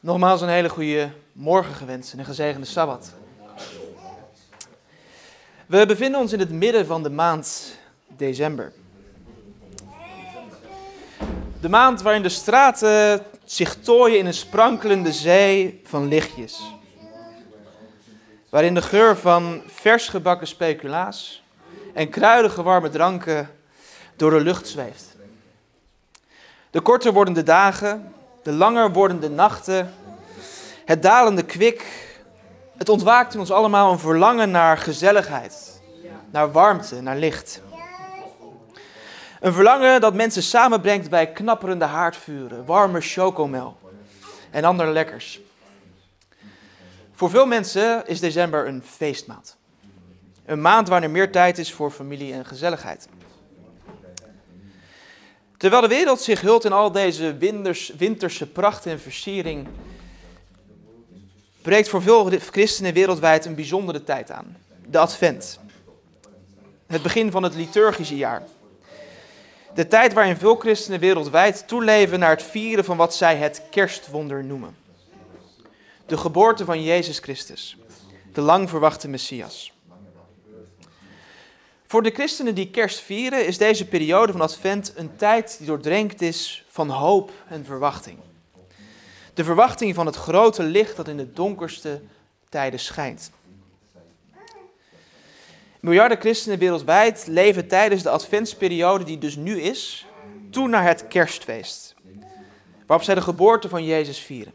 Nogmaals een hele goede morgen gewenst en een gezegende Sabbat. We bevinden ons in het midden van de maand december. De maand waarin de straten zich tooien in een sprankelende zee van lichtjes. Waarin de geur van vers gebakken speculaas en kruidige warme dranken door de lucht zweeft. De korter wordende dagen, de langer wordende nachten, het dalende kwik, het ontwaakt in ons allemaal een verlangen naar gezelligheid, naar warmte, naar licht. Een verlangen dat mensen samenbrengt bij knapperende haardvuren, warme chocomel en andere lekkers. Voor veel mensen is december een feestmaand. Een maand waarin er meer tijd is voor familie en gezelligheid. Terwijl de wereld zich hult in al deze winters, winterse pracht en versiering, breekt voor veel christenen wereldwijd een bijzondere tijd aan. De Advent. Het begin van het liturgische jaar. De tijd waarin veel christenen wereldwijd toeleven naar het vieren van wat zij het kerstwonder noemen. De geboorte van Jezus Christus, de lang verwachte Messias. Voor de christenen die kerst vieren is deze periode van Advent een tijd die doordrenkt is van hoop en verwachting. De verwachting van het grote licht dat in de donkerste tijden schijnt. Miljarden christenen wereldwijd leven tijdens de adventsperiode die dus nu is, toe naar het kerstfeest, waarop zij de geboorte van Jezus vieren.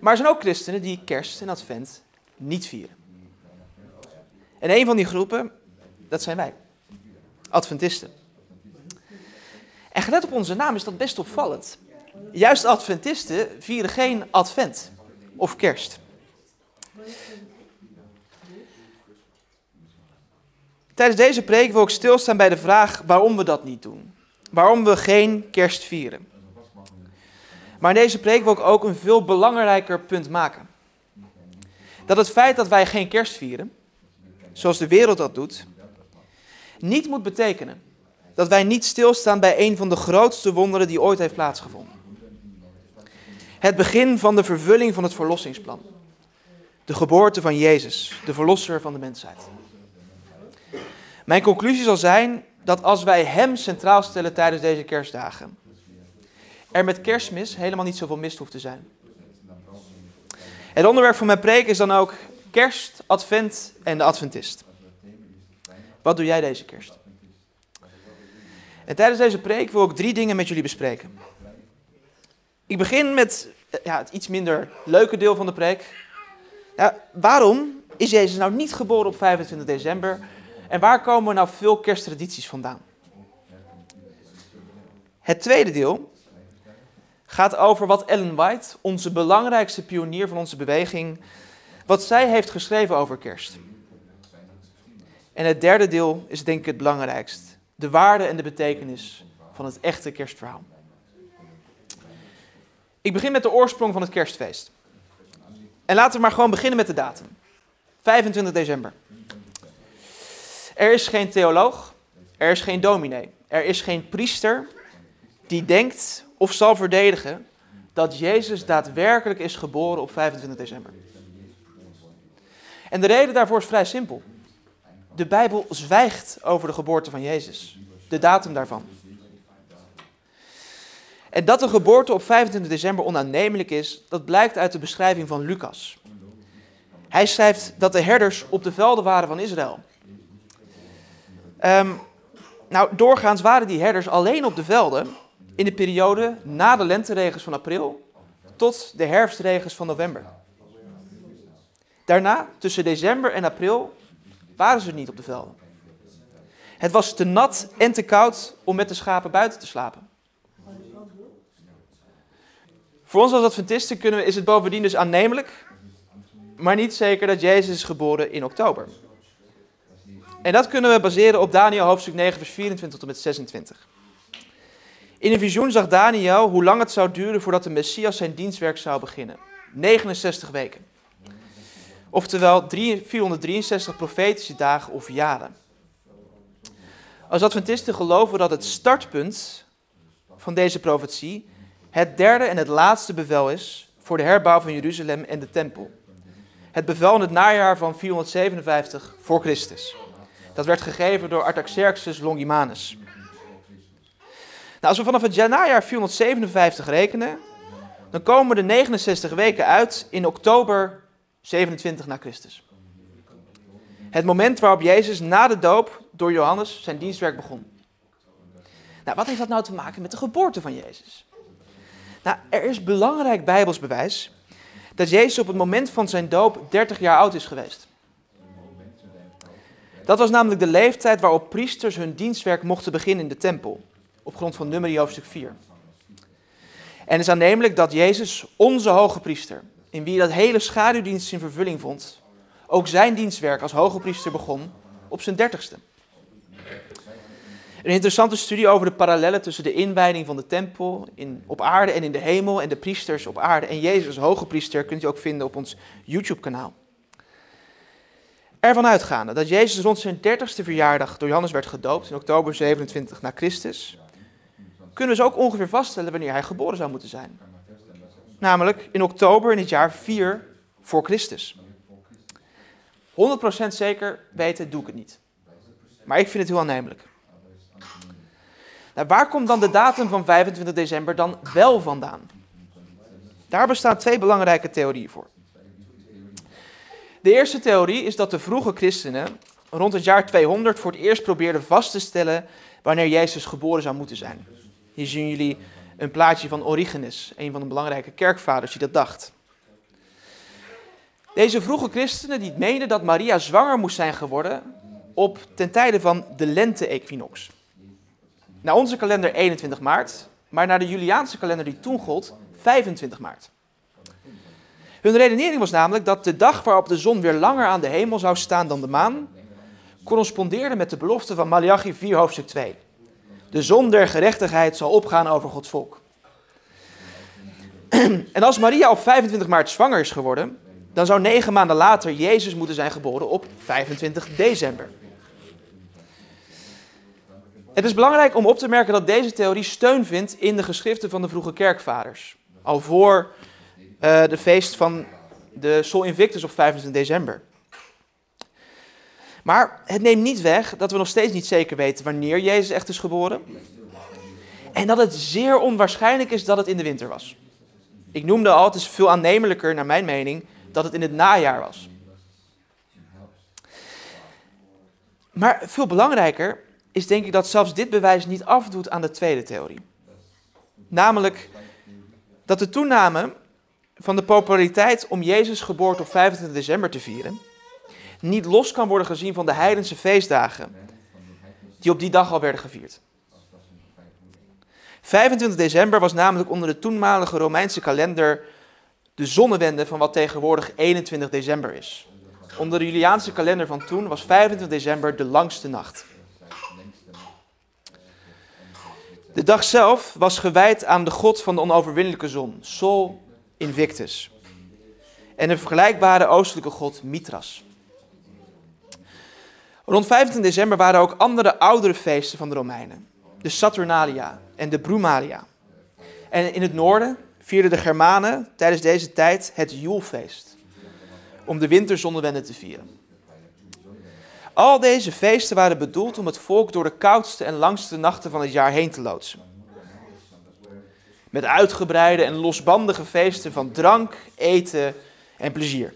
Maar er zijn ook christenen die kerst en advent niet vieren. En een van die groepen, dat zijn wij, Adventisten. En gelet op onze naam is dat best opvallend. Juist Adventisten vieren geen Advent of Kerst. Tijdens deze preek wil ik stilstaan bij de vraag waarom we dat niet doen. Waarom we geen kerst vieren. Maar in deze preek wil ik ook een veel belangrijker punt maken. Dat het feit dat wij geen kerst vieren, zoals de wereld dat doet, niet moet betekenen dat wij niet stilstaan bij een van de grootste wonderen die ooit heeft plaatsgevonden. Het begin van de vervulling van het verlossingsplan. De geboorte van Jezus, de verlosser van de mensheid. Mijn conclusie zal zijn dat als wij Hem centraal stellen tijdens deze kerstdagen, er met kerstmis helemaal niet zoveel mist hoeft te zijn. Het onderwerp van mijn preek is dan ook kerst, advent en de adventist. Wat doe jij deze kerst? En tijdens deze preek wil ik drie dingen met jullie bespreken. Ik begin met ja, het iets minder leuke deel van de preek. Ja, waarom is Jezus nou niet geboren op 25 december? En waar komen nou veel kersttradities vandaan? Het tweede deel gaat over wat Ellen White, onze belangrijkste pionier van onze beweging, wat zij heeft geschreven over kerst. En het derde deel is denk ik het belangrijkst. De waarde en de betekenis van het echte kerstverhaal. Ik begin met de oorsprong van het kerstfeest. En laten we maar gewoon beginnen met de datum. 25 december. Er is geen theoloog, er is geen dominee, er is geen priester die denkt of zal verdedigen dat Jezus daadwerkelijk is geboren op 25 december. En de reden daarvoor is vrij simpel. De Bijbel zwijgt over de geboorte van Jezus, de datum daarvan. En dat de geboorte op 25 december onaannemelijk is, dat blijkt uit de beschrijving van Lucas. Hij schrijft dat de herders op de velden waren van Israël. Um, nou, doorgaans waren die herders alleen op de velden in de periode na de lenteregens van april tot de herfstregens van november. Daarna, tussen december en april, waren ze niet op de velden. Het was te nat en te koud om met de schapen buiten te slapen. Voor ons als Adventisten kunnen we, is het bovendien dus aannemelijk, maar niet zeker dat Jezus is geboren in oktober. En dat kunnen we baseren op Daniel hoofdstuk 9, vers 24 tot met 26. In een visioen zag Daniel hoe lang het zou duren voordat de Messias zijn dienstwerk zou beginnen. 69 weken. Oftewel 463 profetische dagen of jaren. Als Adventisten geloven dat het startpunt van deze profetie het derde en het laatste bevel is voor de herbouw van Jeruzalem en de tempel. Het bevel in het najaar van 457 voor Christus. Dat werd gegeven door Artaxerxes Longimanus. Nou, als we vanaf het najaar 457 rekenen, dan komen de 69 weken uit in oktober 27 na Christus. Het moment waarop Jezus na de doop door Johannes zijn dienstwerk begon. Nou, wat heeft dat nou te maken met de geboorte van Jezus? Nou, er is belangrijk bijbels bewijs dat Jezus op het moment van zijn doop 30 jaar oud is geweest. Dat was namelijk de leeftijd waarop priesters hun dienstwerk mochten beginnen in de tempel, op grond van nummer hoofdstuk 4. En het is aannemelijk dat Jezus, onze hoge priester, in wie dat hele schaduwdienst in vervulling vond, ook zijn dienstwerk als hoge priester begon op zijn dertigste. Een interessante studie over de parallellen tussen de inwijding van de tempel in, op aarde en in de hemel en de priesters op aarde en Jezus als hoge priester kunt u ook vinden op ons YouTube-kanaal. Ervan uitgaande dat Jezus rond zijn dertigste verjaardag door Johannes werd gedoopt in oktober 27 na Christus, kunnen we dus ook ongeveer vaststellen wanneer hij geboren zou moeten zijn. Namelijk in oktober in het jaar 4 voor Christus. 100% zeker weten doe ik het niet. Maar ik vind het heel aannemelijk. Nou, waar komt dan de datum van 25 december dan wel vandaan? Daar bestaan twee belangrijke theorieën voor. De eerste theorie is dat de vroege christenen rond het jaar 200 voor het eerst probeerden vast te stellen wanneer Jezus geboren zou moeten zijn. Hier zien jullie een plaatje van Origenes, een van de belangrijke kerkvaders die dat dacht. Deze vroege christenen die meenden dat Maria zwanger moest zijn geworden op ten tijde van de lente-equinox. Naar onze kalender 21 maart, maar naar de Juliaanse kalender die toen gold 25 maart. Hun redenering was namelijk dat de dag waarop de zon weer langer aan de hemel zou staan dan de maan, correspondeerde met de belofte van Malachi 4 hoofdstuk 2. De zon der gerechtigheid zal opgaan over Gods volk. En als Maria op 25 maart zwanger is geworden, dan zou negen maanden later Jezus moeten zijn geboren op 25 december. Het is belangrijk om op te merken dat deze theorie steun vindt in de geschriften van de vroege kerkvaders. Al voor uh, de feest van de Sol Invictus op 25 december. Maar het neemt niet weg dat we nog steeds niet zeker weten wanneer Jezus echt is geboren. En dat het zeer onwaarschijnlijk is dat het in de winter was. Ik noemde al, het is veel aannemelijker, naar mijn mening, dat het in het najaar was. Maar veel belangrijker is denk ik dat zelfs dit bewijs niet afdoet aan de tweede theorie. Namelijk dat de toename van de populariteit om Jezus' geboorte op 25 december te vieren niet los kan worden gezien van de heidense feestdagen die op die dag al werden gevierd. 25 december was namelijk onder de toenmalige Romeinse kalender de zonnewende van wat tegenwoordig 21 december is. Onder de Juliaanse kalender van toen was 25 december de langste nacht. De dag zelf was gewijd aan de god van de onoverwinnelijke zon, Sol Invictus. En een vergelijkbare oostelijke god Mithras. Rond 25 december waren ook andere oudere feesten van de Romeinen. De Saturnalia en de Brumalia. En in het noorden vierden de Germanen tijdens deze tijd het Joelfeest. Om de winterzonnewende te vieren. Al deze feesten waren bedoeld om het volk door de koudste en langste nachten van het jaar heen te loodsen. Met uitgebreide en losbandige feesten van drank, eten en plezier.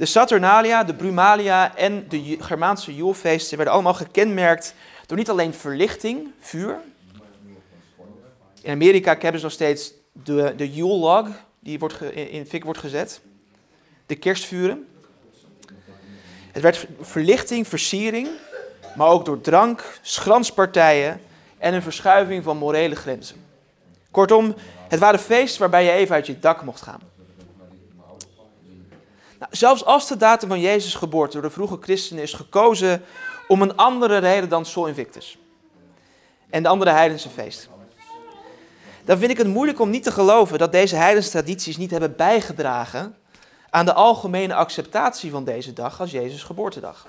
De Saturnalia, de Brumalia en de Germaanse Joelfeesten werden allemaal gekenmerkt door niet alleen verlichting, vuur. In Amerika hebben ze nog steeds de, de Yule log, die wordt in fik wordt gezet. De kerstvuren. Het werd verlichting, versiering, maar ook door drank, schranspartijen en een verschuiving van morele grenzen. Kortom, het waren feesten waarbij je even uit je dak mocht gaan. Nou, zelfs als de datum van Jezus' geboorte door de vroege christenen is gekozen om een andere reden dan Sol Invictus en de andere heidense feesten, dan vind ik het moeilijk om niet te geloven dat deze heidense tradities niet hebben bijgedragen aan de algemene acceptatie van deze dag als Jezus' geboortedag.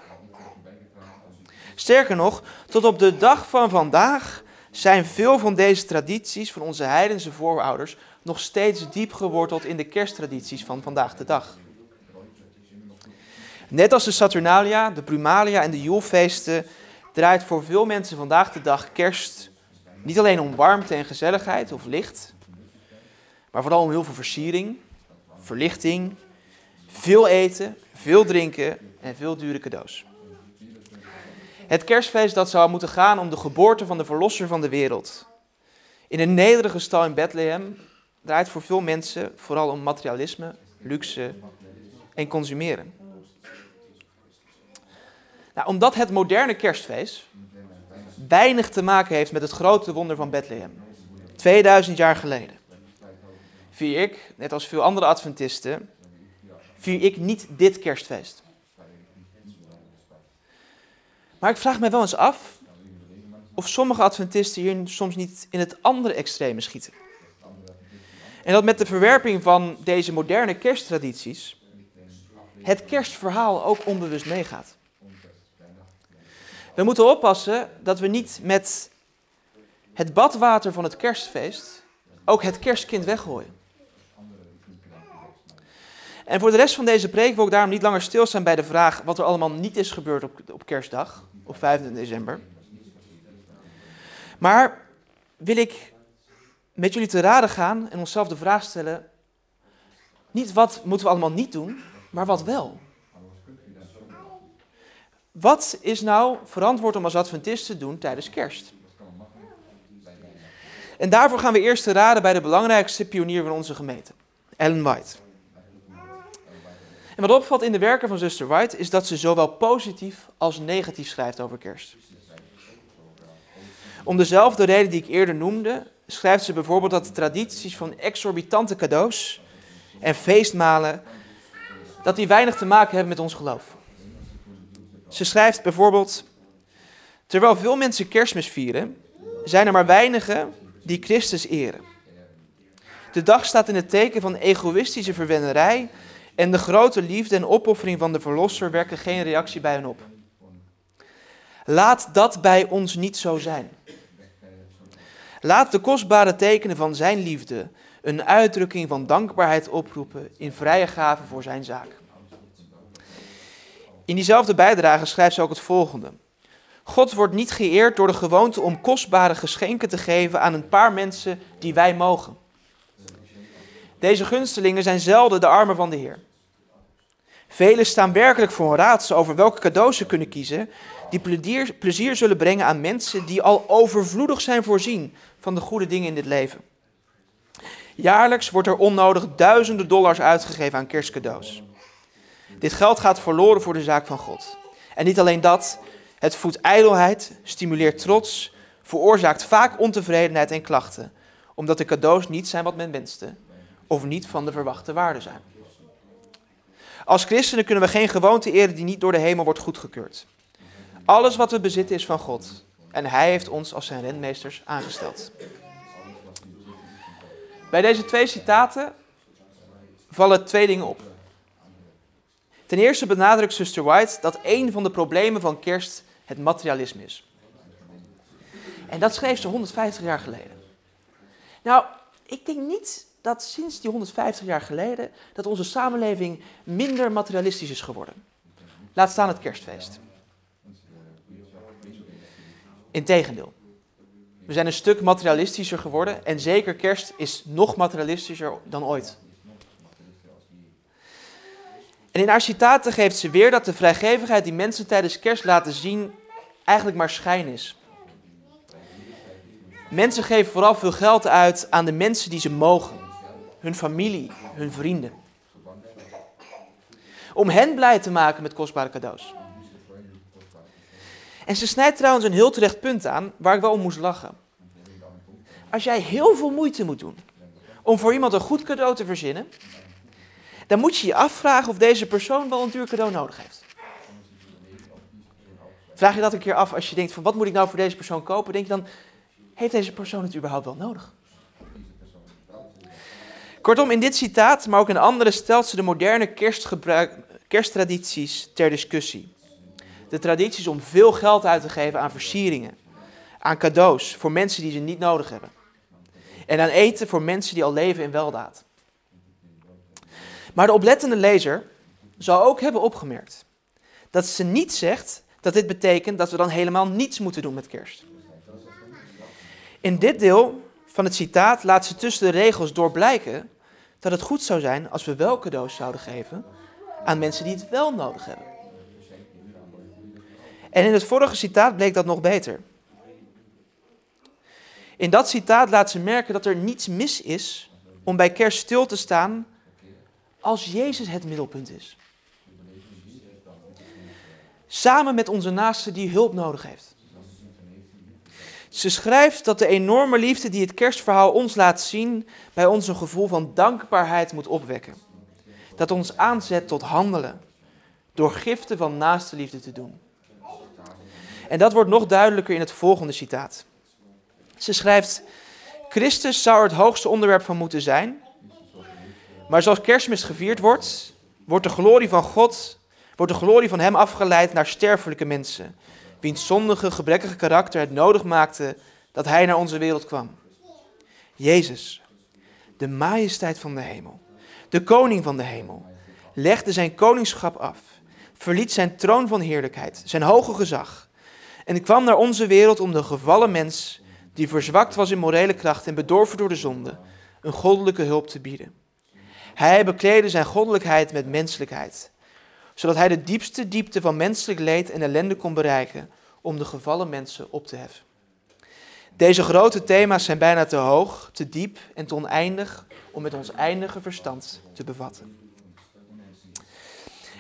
Sterker nog, tot op de dag van vandaag zijn veel van deze tradities van onze heidense voorouders nog steeds diep geworteld in de kersttradities van vandaag de dag. Net als de Saturnalia, de Brumalia en de Joelfeesten draait voor veel mensen vandaag de dag kerst niet alleen om warmte en gezelligheid of licht, maar vooral om heel veel versiering, verlichting, veel eten, veel drinken en veel dure cadeaus. Het kerstfeest dat zou moeten gaan om de geboorte van de verlosser van de wereld. In een nederige stal in Bethlehem draait voor veel mensen vooral om materialisme, luxe en consumeren. Nou, omdat het moderne kerstfeest weinig te maken heeft met het grote wonder van Bethlehem, 2000 jaar geleden, vier ik, net als veel andere Adventisten, vier ik niet dit kerstfeest. Maar ik vraag me wel eens af of sommige Adventisten hier soms niet in het andere extreme schieten. En dat met de verwerping van deze moderne kersttradities het kerstverhaal ook onbewust meegaat. We moeten oppassen dat we niet met het badwater van het kerstfeest ook het kerstkind weggooien. En voor de rest van deze preek wil ik daarom niet langer stilstaan bij de vraag wat er allemaal niet is gebeurd op, op kerstdag, op 25 december. Maar wil ik met jullie te raden gaan en onszelf de vraag stellen, niet wat moeten we allemaal niet doen, maar wat wel. Wat is nou verantwoord om als adventist te doen tijdens kerst? En daarvoor gaan we eerst te raden bij de belangrijkste pionier van onze gemeente, Ellen White. En wat opvalt in de werken van zuster White is dat ze zowel positief als negatief schrijft over kerst. Om dezelfde reden die ik eerder noemde, schrijft ze bijvoorbeeld dat de tradities van exorbitante cadeaus en feestmalen, dat die weinig te maken hebben met ons geloof. Ze schrijft bijvoorbeeld, terwijl veel mensen kerstmis vieren, zijn er maar weinigen die Christus eren. De dag staat in het teken van egoïstische verwennerij en de grote liefde en opoffering van de Verlosser werken geen reactie bij hen op. Laat dat bij ons niet zo zijn. Laat de kostbare tekenen van Zijn liefde een uitdrukking van dankbaarheid oproepen in vrije gave voor Zijn zaak. In diezelfde bijdrage schrijft ze ook het volgende. God wordt niet geëerd door de gewoonte om kostbare geschenken te geven aan een paar mensen die wij mogen. Deze gunstelingen zijn zelden de armen van de Heer. Velen staan werkelijk voor een raadsel over welke cadeaus ze kunnen kiezen, die plezier, plezier zullen brengen aan mensen die al overvloedig zijn voorzien van de goede dingen in dit leven. Jaarlijks wordt er onnodig duizenden dollars uitgegeven aan kerstcadeaus. Dit geld gaat verloren voor de zaak van God. En niet alleen dat, het voedt ijdelheid, stimuleert trots, veroorzaakt vaak ontevredenheid en klachten, omdat de cadeaus niet zijn wat men wenste of niet van de verwachte waarde zijn. Als christenen kunnen we geen gewoonte eren die niet door de hemel wordt goedgekeurd. Alles wat we bezitten is van God. En Hij heeft ons als zijn renmeesters aangesteld. Bij deze twee citaten vallen twee dingen op. Ten eerste benadrukt Sister White dat een van de problemen van kerst het materialisme is. En dat schreef ze 150 jaar geleden. Nou, ik denk niet dat sinds die 150 jaar geleden dat onze samenleving minder materialistisch is geworden. Laat staan het kerstfeest. Integendeel. We zijn een stuk materialistischer geworden en zeker kerst is nog materialistischer dan ooit. En in haar citaten geeft ze weer dat de vrijgevigheid die mensen tijdens kerst laten zien eigenlijk maar schijn is. Mensen geven vooral veel geld uit aan de mensen die ze mogen hun familie, hun vrienden. Om hen blij te maken met kostbare cadeaus. En ze snijdt trouwens een heel terecht punt aan waar ik wel om moest lachen. Als jij heel veel moeite moet doen om voor iemand een goed cadeau te verzinnen, dan moet je je afvragen of deze persoon wel een duur cadeau nodig heeft. Vraag je dat een keer af als je denkt van wat moet ik nou voor deze persoon kopen? Denk je dan, heeft deze persoon het überhaupt wel nodig? Kortom, in dit citaat, maar ook in andere, stelt ze de moderne kersttradities ter discussie. De tradities om veel geld uit te geven aan versieringen, aan cadeaus voor mensen die ze niet nodig hebben. En aan eten voor mensen die al leven in weldaad. Maar de oplettende lezer zou ook hebben opgemerkt dat ze niet zegt dat dit betekent dat we dan helemaal niets moeten doen met kerst. In dit deel van het citaat laat ze tussen de regels door blijken dat het goed zou zijn als we wel cadeaus zouden geven aan mensen die het wel nodig hebben. En in het vorige citaat bleek dat nog beter. In dat citaat laat ze merken dat er niets mis is om bij kerst stil te staan als Jezus het middelpunt is. Samen met onze naaste die hulp nodig heeft. Ze schrijft dat de enorme liefde die het kerstverhaal ons laat zien, bij ons een gevoel van dankbaarheid moet opwekken. Dat ons aanzet tot handelen, door giften van naaste liefde te doen. En dat wordt nog duidelijker in het volgende citaat. Ze schrijft: Christus zou het hoogste onderwerp van moeten zijn. Maar zoals kerstmis gevierd wordt, wordt de glorie van God, wordt de glorie van Hem afgeleid naar sterfelijke mensen, wiens zondige, gebrekkige karakter het nodig maakte dat Hij naar onze wereld kwam. Jezus, de majesteit van de hemel, de koning van de hemel, legde zijn koningschap af, verliet zijn troon van heerlijkheid, zijn hoge gezag, en kwam naar onze wereld om de gevallen mens, die verzwakt was in morele kracht en bedorven door de zonde, een goddelijke hulp te bieden. Hij bekleedde zijn goddelijkheid met menselijkheid, zodat hij de diepste diepte van menselijk leed en ellende kon bereiken om de gevallen mensen op te heffen. Deze grote thema's zijn bijna te hoog, te diep en te oneindig om met ons eindige verstand te bevatten.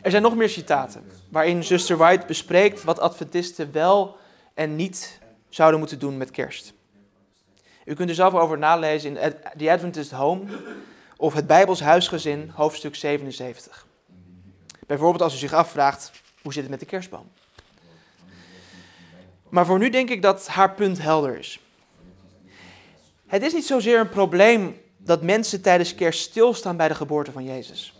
Er zijn nog meer citaten waarin zuster White bespreekt wat Adventisten wel en niet zouden moeten doen met kerst. U kunt er zelf over nalezen in The Adventist Home of het Bijbels Huisgezin, hoofdstuk 77. Bijvoorbeeld als u zich afvraagt, hoe zit het met de kerstboom? Maar voor nu denk ik dat haar punt helder is. Het is niet zozeer een probleem dat mensen tijdens kerst stilstaan bij de geboorte van Jezus.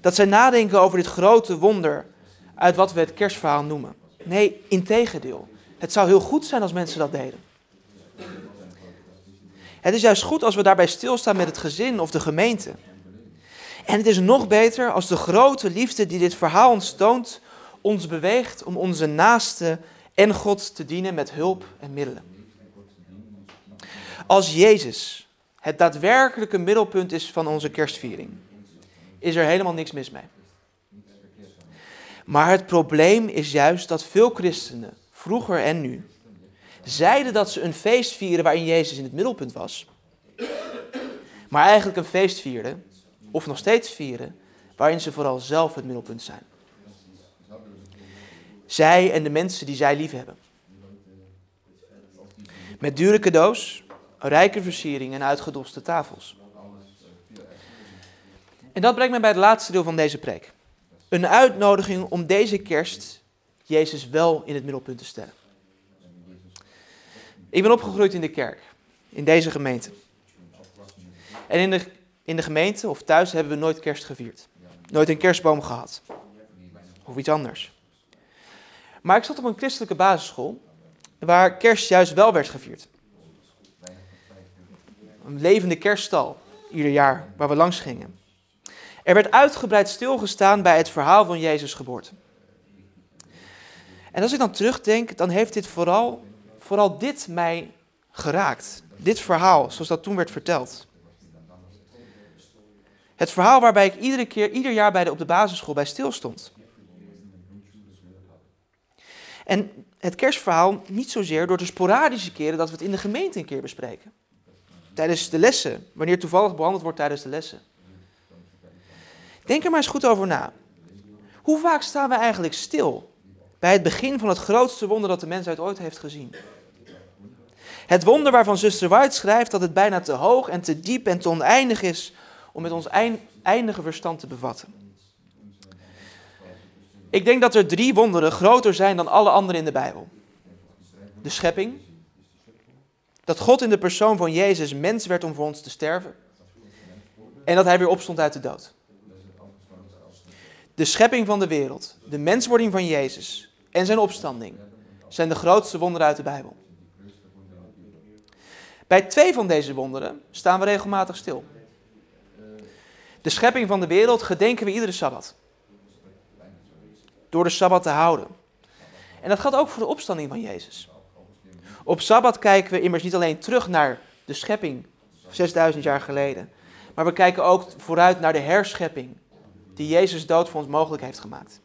Dat zij nadenken over dit grote wonder uit wat we het kerstverhaal noemen. Nee, integendeel. Het zou heel goed zijn als mensen dat deden. Het is juist goed als we daarbij stilstaan met het gezin of de gemeente. En het is nog beter als de grote liefde die dit verhaal ons toont, ons beweegt om onze naaste en God te dienen met hulp en middelen. Als Jezus het daadwerkelijke middelpunt is van onze kerstviering, is er helemaal niks mis mee. Maar het probleem is juist dat veel christenen, vroeger en nu, zeiden dat ze een feest vieren waarin Jezus in het middelpunt was. Maar eigenlijk een feest vierden, of nog steeds vieren, waarin ze vooral zelf het middelpunt zijn. Zij en de mensen die zij lief hebben. Met dure cadeaus, rijke versieringen en uitgedoste tafels. En dat brengt mij bij het laatste deel van deze preek. Een uitnodiging om deze kerst Jezus wel in het middelpunt te stellen. Ik ben opgegroeid in de kerk, in deze gemeente. En in de, in de gemeente of thuis hebben we nooit kerst gevierd. Nooit een kerstboom gehad. Of iets anders. Maar ik zat op een christelijke basisschool waar kerst juist wel werd gevierd. Een levende kerststal ieder jaar waar we langs gingen. Er werd uitgebreid stilgestaan bij het verhaal van Jezus' geboorte. En als ik dan terugdenk, dan heeft dit vooral, vooral dit mij geraakt. Dit verhaal, zoals dat toen werd verteld. Het verhaal waarbij ik iedere keer, ieder jaar bij de, op de basisschool bij stilstond. En het kerstverhaal niet zozeer door de sporadische keren dat we het in de gemeente een keer bespreken. Tijdens de lessen, wanneer toevallig behandeld wordt tijdens de lessen. Denk er maar eens goed over na. Hoe vaak staan we eigenlijk stil bij het begin van het grootste wonder dat de mensheid ooit heeft gezien? Het wonder waarvan zuster White schrijft dat het bijna te hoog en te diep en te oneindig is om met ons eindige verstand te bevatten. Ik denk dat er drie wonderen groter zijn dan alle andere in de Bijbel. De schepping, dat God in de persoon van Jezus mens werd om voor ons te sterven en dat hij weer opstond uit de dood de schepping van de wereld, de menswording van Jezus en zijn opstanding, zijn de grootste wonderen uit de Bijbel. Bij twee van deze wonderen staan we regelmatig stil. De schepping van de wereld gedenken we iedere sabbat. Door de sabbat te houden. En dat geldt ook voor de opstanding van Jezus. Op sabbat kijken we immers niet alleen terug naar de schepping 6000 jaar geleden, maar we kijken ook vooruit naar de herschepping die Jezus dood voor ons mogelijk heeft gemaakt.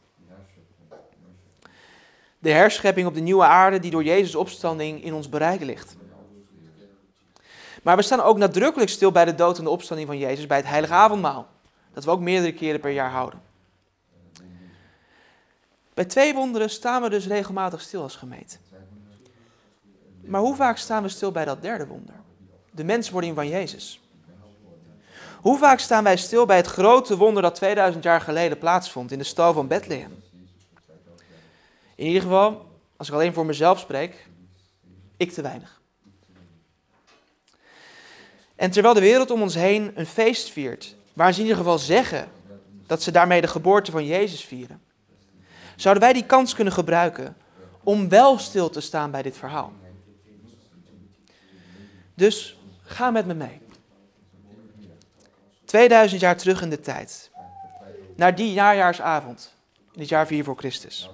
De herschepping op de nieuwe aarde die door Jezus' opstanding in ons bereik ligt. Maar we staan ook nadrukkelijk stil bij de dood en de opstanding van Jezus bij het heilige avondmaal. Dat we ook meerdere keren per jaar houden. Bij twee wonderen staan we dus regelmatig stil als gemeente. Maar hoe vaak staan we stil bij dat derde wonder? De menswording van Jezus. Hoe vaak staan wij stil bij het grote wonder dat 2000 jaar geleden plaatsvond in de stal van Bethlehem? In ieder geval, als ik alleen voor mezelf spreek, ik te weinig. En terwijl de wereld om ons heen een feest viert, waar ze in ieder geval zeggen dat ze daarmee de geboorte van Jezus vieren, zouden wij die kans kunnen gebruiken om wel stil te staan bij dit verhaal. Dus ga met me mee. 2000 jaar terug in de tijd. Naar die najaarsavond, in het jaar 4 voor Christus.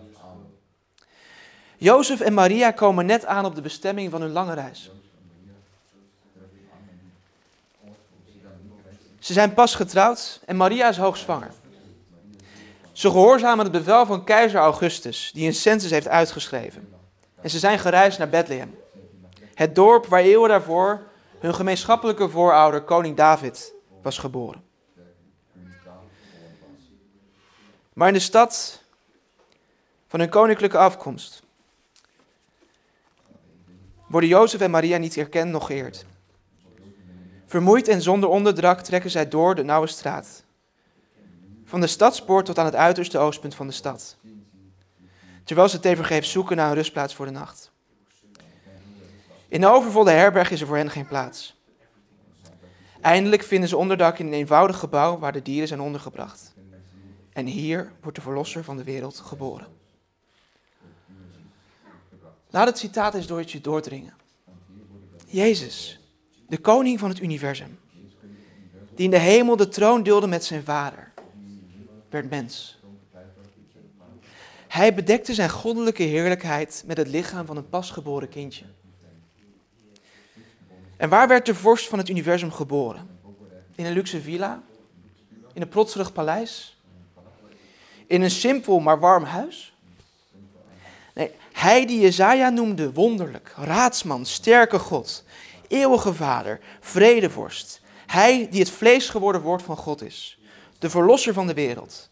Jozef en Maria komen net aan op de bestemming van hun lange reis. Ze zijn pas getrouwd en Maria is hoogzwanger. Ze gehoorzamen het bevel van keizer Augustus, die een census heeft uitgeschreven. En ze zijn gereisd naar Bethlehem, het dorp waar eeuwen daarvoor hun gemeenschappelijke voorouder, koning David, was geboren. Maar in de stad van hun koninklijke afkomst worden Jozef en Maria niet erkend nog geëerd. Vermoeid en zonder onderdracht trekken zij door de nauwe straat. Van de stadspoort tot aan het uiterste oostpunt van de stad. Terwijl ze tevergeefs zoeken naar een rustplaats voor de nacht. In de overvolle herberg is er voor hen geen plaats. Eindelijk vinden ze onderdak in een eenvoudig gebouw waar de dieren zijn ondergebracht. En hier wordt de verlosser van de wereld geboren. Laat het citaat eens door je doordringen. Jezus, de koning van het universum, die in de hemel de troon deelde met zijn vader, werd mens. Hij bedekte zijn goddelijke heerlijkheid met het lichaam van een pasgeboren kindje. En waar werd de vorst van het universum geboren? In een luxe villa? In een protserig paleis? In een simpel maar warm huis? Nee, hij die Jezaja noemde wonderlijk, raadsman, sterke God, eeuwige vader, vredevorst. Hij die het vlees geworden woord van God is, de verlosser van de wereld.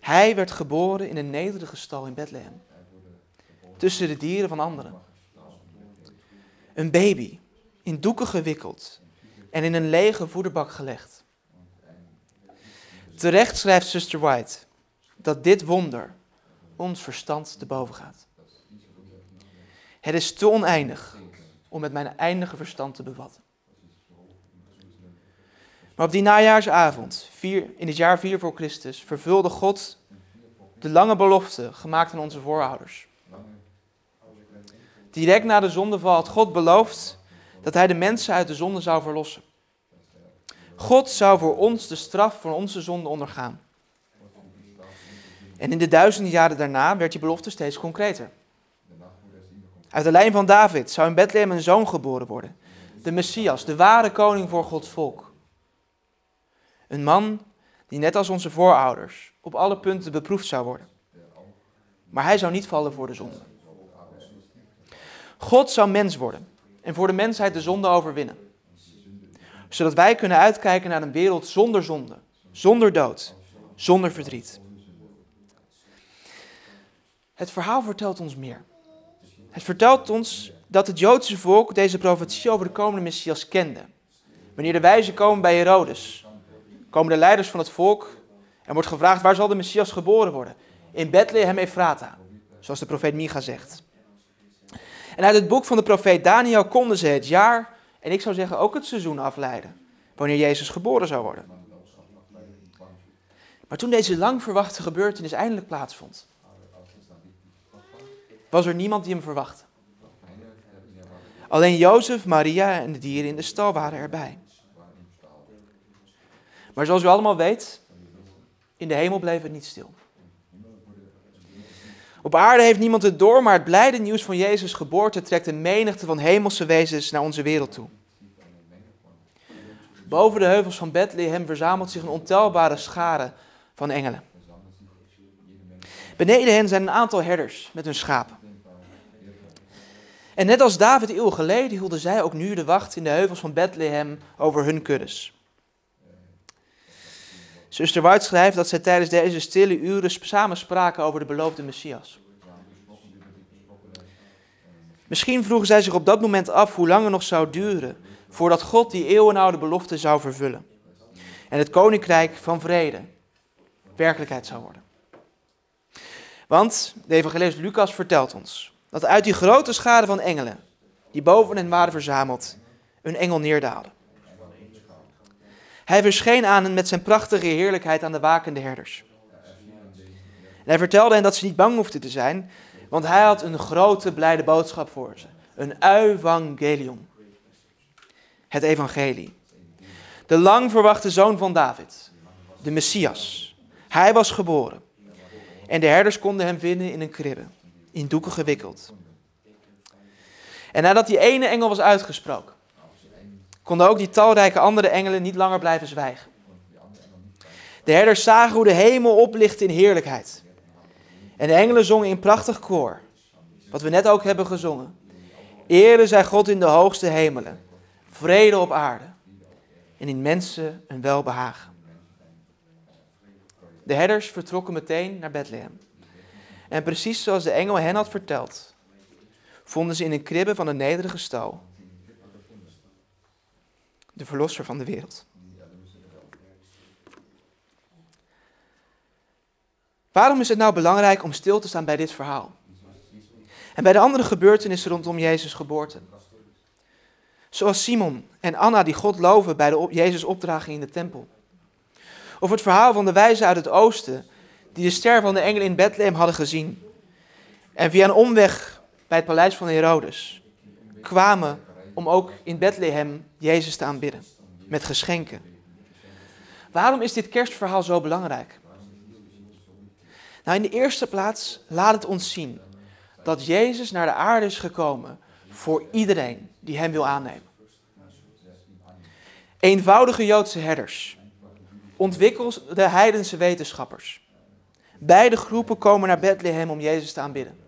Hij werd geboren in een nederige stal in Bethlehem, tussen de dieren van anderen. Een baby, in doeken gewikkeld en in een lege voederbak gelegd. Terecht schrijft Sister White dat dit wonder ons verstand te boven gaat. Het is te oneindig om met mijn eindige verstand te bevatten. Maar op die najaarsavond, in het jaar 4 voor Christus, vervulde God de lange belofte gemaakt aan onze voorouders. Direct na de zondeval had God beloofd dat hij de mensen uit de zonde zou verlossen. God zou voor ons de straf van onze zonde ondergaan. En in de duizenden jaren daarna werd die belofte steeds concreter. Uit de lijn van David zou in Bethlehem een zoon geboren worden. De Messias, de ware koning voor Gods volk. Een man die net als onze voorouders op alle punten beproefd zou worden. Maar hij zou niet vallen voor de zonde. God zou mens worden en voor de mensheid de zonde overwinnen. Zodat wij kunnen uitkijken naar een wereld zonder zonde, zonder dood, zonder verdriet. Het verhaal vertelt ons meer. Het vertelt ons dat het Joodse volk deze profetie over de komende Messias kende. Wanneer de wijzen komen bij Herodes, komen de leiders van het volk en wordt gevraagd waar zal de Messias geboren worden? In Bethlehem Ephrata, zoals de profeet Micha zegt. En uit het boek van de profeet Daniel konden ze het jaar, en ik zou zeggen ook het seizoen afleiden, wanneer Jezus geboren zou worden. Maar toen deze lang verwachte gebeurtenis eindelijk plaatsvond, was er niemand die hem verwachtte. Alleen Jozef, Maria en de dieren in de stal waren erbij. Maar zoals u allemaal weet, in de hemel bleef het niet stil. Op aarde heeft niemand het door, maar het blijde nieuws van Jezus' geboorte trekt een menigte van hemelse wezens naar onze wereld toe. Boven de heuvels van Bethlehem verzamelt zich een ontelbare schare van engelen. Beneden hen zijn een aantal herders met hun schapen. En net als David eeuwen geleden hielden zij ook nu de wacht in de heuvels van Bethlehem over hun kuddes. Zuster White schrijft dat zij tijdens deze stille uren samen spraken over de beloofde Messias. Misschien vroegen zij zich op dat moment af hoe lang het nog zou duren voordat God die eeuwenoude belofte zou vervullen. En het koninkrijk van vrede werkelijkheid zou worden. Want de evangelist Lucas vertelt ons dat uit die grote schade van engelen, die boven hen waren verzameld, een engel neerdaalde. Hij verscheen aan hen met zijn prachtige heerlijkheid aan de wakende herders. En hij vertelde hen dat ze niet bang hoefden te zijn, want hij had een grote blijde boodschap voor ze. Een evangelium. Het evangelie. De lang verwachte zoon van David. De Messias. Hij was geboren. En de herders konden hem vinden in een kribbe. In doeken gewikkeld. En nadat die ene engel was uitgesproken, konden ook die talrijke andere engelen niet langer blijven zwijgen. De herders zagen hoe de hemel oplichtte in heerlijkheid. En de engelen zongen in prachtig koor, wat we net ook hebben gezongen. Ere zij God in de hoogste hemelen, vrede op aarde en in mensen een welbehagen. De herders vertrokken meteen naar Bethlehem. En precies zoals de engel hen had verteld, vonden ze in een kribbe van een nederige stal de verlosser van de wereld. Waarom is het nou belangrijk om stil te staan bij dit verhaal? En bij de andere gebeurtenissen rondom Jezus' geboorte. Zoals Simon en Anna die God loven bij de Jezus' opdraging in de tempel. Of het verhaal van de wijzen uit het oosten die de ster van de engel in Bethlehem hadden gezien. En via een omweg bij het paleis van Herodes kwamen om ook in Bethlehem Jezus te aanbidden met geschenken. Waarom is dit kerstverhaal zo belangrijk? Nou, in de eerste plaats laat het ons zien dat Jezus naar de aarde is gekomen voor iedereen die hem wil aannemen. Eenvoudige Joodse herders, ontwikkelde heidense wetenschappers. Beide groepen komen naar Bethlehem om Jezus te aanbidden.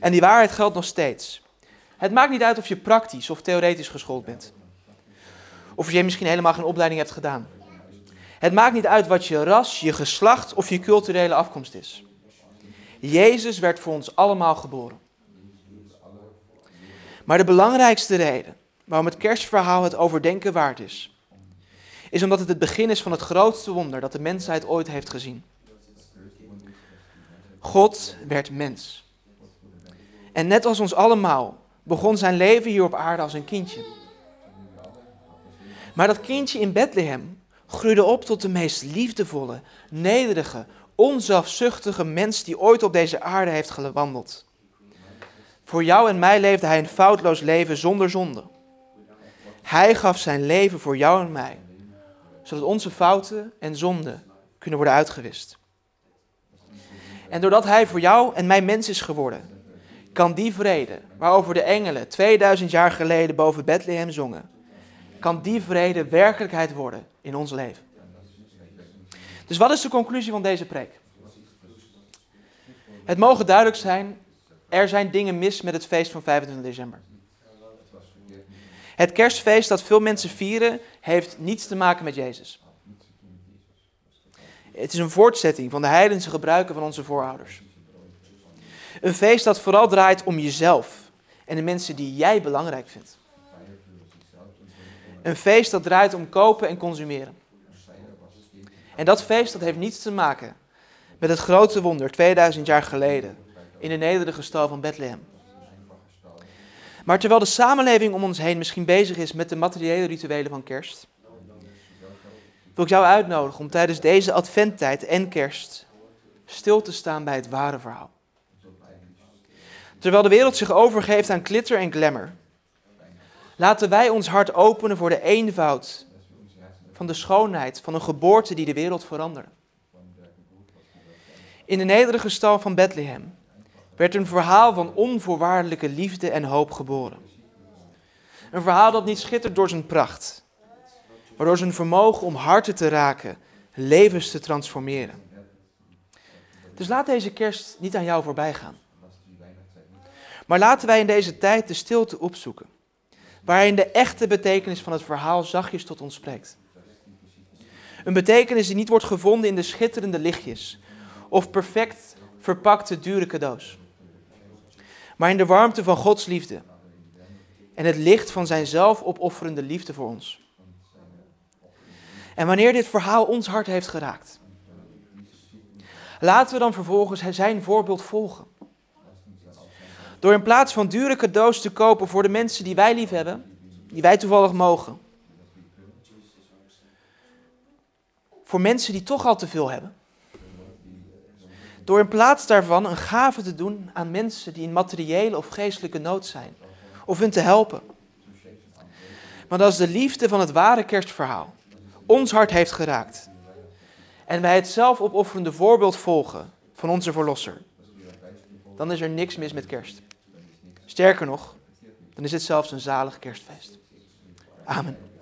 En die waarheid geldt nog steeds. Het maakt niet uit of je praktisch of theoretisch geschoold bent. Of je misschien helemaal geen opleiding hebt gedaan. Het maakt niet uit wat je ras, je geslacht of je culturele afkomst is. Jezus werd voor ons allemaal geboren. Maar de belangrijkste reden waarom het kerstverhaal het overdenken waard is, is omdat het het begin is van het grootste wonder dat de mensheid ooit heeft gezien. God werd mens. En net als ons allemaal begon zijn leven hier op aarde als een kindje. Maar dat kindje in Bethlehem groeide op tot de meest liefdevolle, nederige, onzelfzuchtige mens die ooit op deze aarde heeft gewandeld. Voor jou en mij leefde hij een foutloos leven zonder zonde. Hij gaf zijn leven voor jou en mij, zodat onze fouten en zonden kunnen worden uitgewist. En doordat hij voor jou en mij mens is geworden, kan die vrede waarover de engelen 2000 jaar geleden boven Bethlehem zongen, kan die vrede werkelijkheid worden in ons leven. Dus wat is de conclusie van deze preek? Het mogen duidelijk zijn, er zijn dingen mis met het feest van 25 december. Het kerstfeest dat veel mensen vieren, heeft niets te maken met Jezus. Het is een voortzetting van de heidense gebruiken van onze voorouders. Een feest dat vooral draait om jezelf en de mensen die jij belangrijk vindt. Een feest dat draait om kopen en consumeren. En dat feest dat heeft niets te maken met het grote wonder 2000 jaar geleden in de nederige stal van Bethlehem. Maar terwijl de samenleving om ons heen misschien bezig is met de materiële rituelen van kerst, wil ik jou uitnodigen om tijdens deze adventtijd en kerst stil te staan bij het ware verhaal. Terwijl de wereld zich overgeeft aan glitter en glamour. Laten wij ons hart openen voor de eenvoud van de schoonheid van een geboorte die de wereld veranderde. In de nederige stal van Bethlehem werd een verhaal van onvoorwaardelijke liefde en hoop geboren. Een verhaal dat niet schittert door zijn pracht, maar door zijn vermogen om harten te raken, levens te transformeren. Dus laat deze kerst niet aan jou voorbij gaan. Maar laten wij in deze tijd de stilte opzoeken, waarin de echte betekenis van het verhaal zachtjes tot ons spreekt. Een betekenis die niet wordt gevonden in de schitterende lichtjes of perfect verpakte dure cadeaus, maar in de warmte van Gods liefde en het licht van zijn zelfopofferende liefde voor ons. En wanneer dit verhaal ons hart heeft geraakt, laten we dan vervolgens zijn voorbeeld volgen. Door in plaats van dure cadeaus te kopen voor de mensen die wij lief hebben, die wij toevallig mogen, voor mensen die toch al te veel hebben. Door in plaats daarvan een gave te doen aan mensen die in materiële of geestelijke nood zijn, of hun te helpen. Want als de liefde van het ware kerstverhaal ons hart heeft geraakt en wij het zelfopofferende voorbeeld volgen van onze Verlosser, dan is er niks mis met kerst. Sterker nog, dan is het zelfs een zalig kerstfeest. Amen.